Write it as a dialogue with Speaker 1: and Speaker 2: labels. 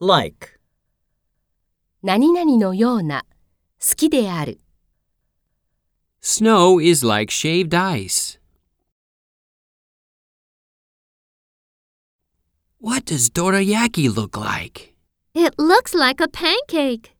Speaker 1: like,
Speaker 2: 何々のような、好きである。
Speaker 3: Snow is like shaved ice. What does dorayaki look like?
Speaker 4: It looks like a pancake.